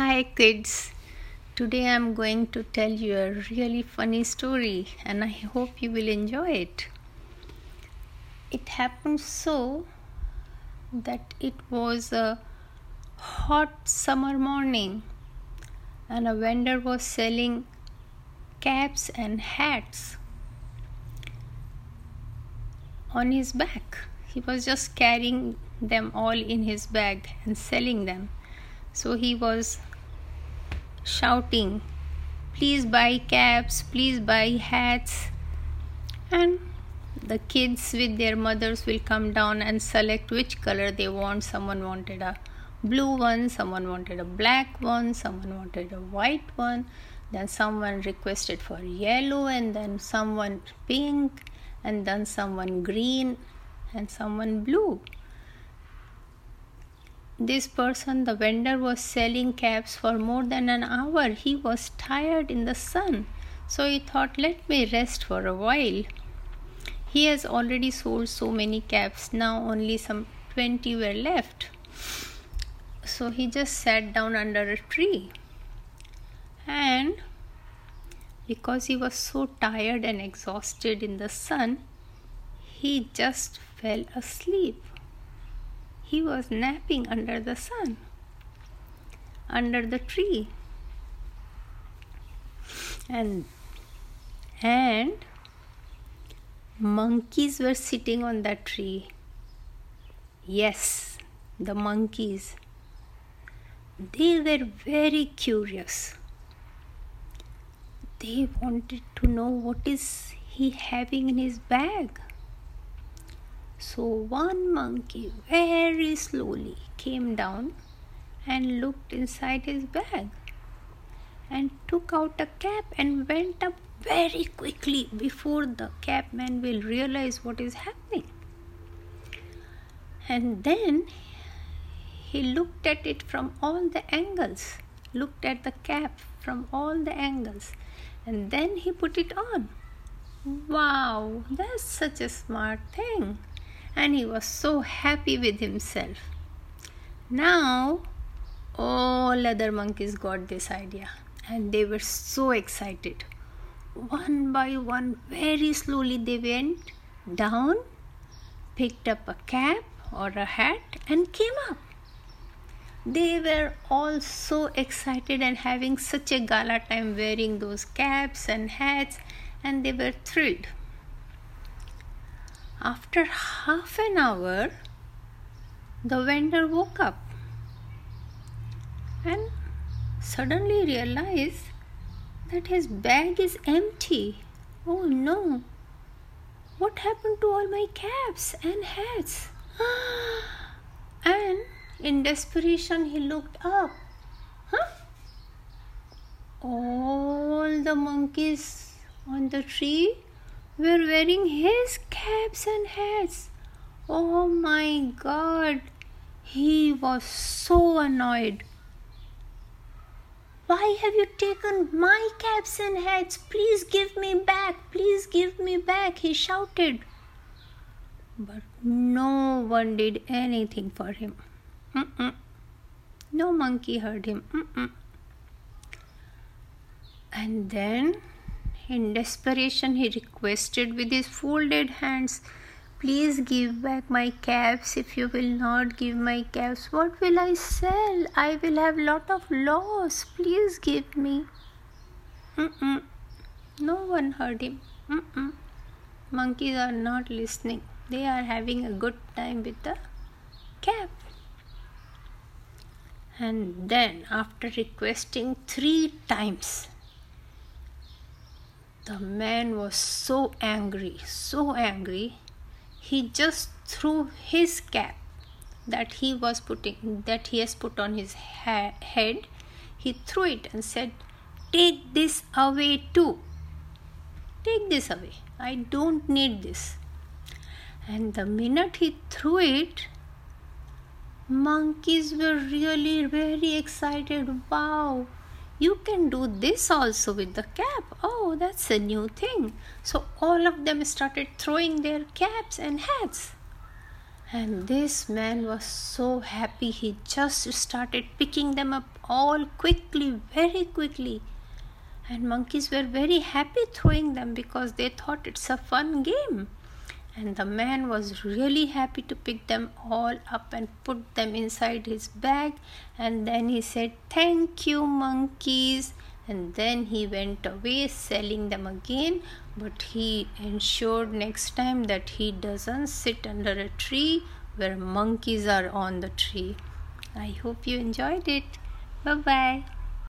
Hi, kids. Today I'm going to tell you a really funny story, and I hope you will enjoy it. It happened so that it was a hot summer morning, and a vendor was selling caps and hats on his back. He was just carrying them all in his bag and selling them. So he was shouting, Please buy caps, please buy hats. And the kids with their mothers will come down and select which color they want. Someone wanted a blue one, someone wanted a black one, someone wanted a white one, then someone requested for yellow, and then someone pink, and then someone green, and someone blue this person, the vendor, was selling caps for more than an hour. He was tired in the sun, so he thought, let me rest for a while. He has already sold so many caps, now only some 20 were left. So he just sat down under a tree. And because he was so tired and exhausted in the sun, he just fell asleep. He was napping under the sun, under the tree. And and monkeys were sitting on that tree. Yes, the monkeys. They were very curious. They wanted to know what is he having in his bag. So one monkey very slowly came down and looked inside his bag and took out a cap and went up very quickly before the cabman will realize what is happening. And then he looked at it from all the angles, looked at the cap from all the angles, and then he put it on. Wow, that's such a smart thing and he was so happy with himself. Now, all other monkeys got this idea and they were so excited. One by one, very slowly, they went down, picked up a cap or a hat, and came up. They were all so excited and having such a gala time wearing those caps and hats, and they were thrilled. After half an hour, the vendor woke up and suddenly realized that his bag is empty. Oh no! What happened to all my caps and hats? and in desperation, he looked up. Huh? All the monkeys on the tree were wearing his caps and hats. Oh my god, he was so annoyed. Why have you taken my caps and hats? Please give me back, please give me back, he shouted. But no one did anything for him. Mm-mm. No monkey heard him. Mm-mm. And then in desperation, he requested with his folded hands, Please give back my caps. If you will not give my caps, what will I sell? I will have lot of loss. Please give me. Mm-mm. No one heard him. Mm-mm. Monkeys are not listening. They are having a good time with the cap. And then, after requesting three times, the man was so angry, so angry, he just threw his cap that he was putting that he has put on his ha- head. He threw it and said take this away too. Take this away. I don't need this. And the minute he threw it monkeys were really very excited. Wow you can do this also with the cap. Oh, that's a new thing. So all of them started throwing their caps and hats. And this man was so happy, he just started picking them up all quickly, very quickly. And monkeys were very happy throwing them because they thought it's a fun game. And the man was really happy to pick them all up and put them inside his bag. And then he said, Thank you, monkeys. And then he went away selling them again. But he ensured next time that he doesn't sit under a tree where monkeys are on the tree. I hope you enjoyed it. Bye bye.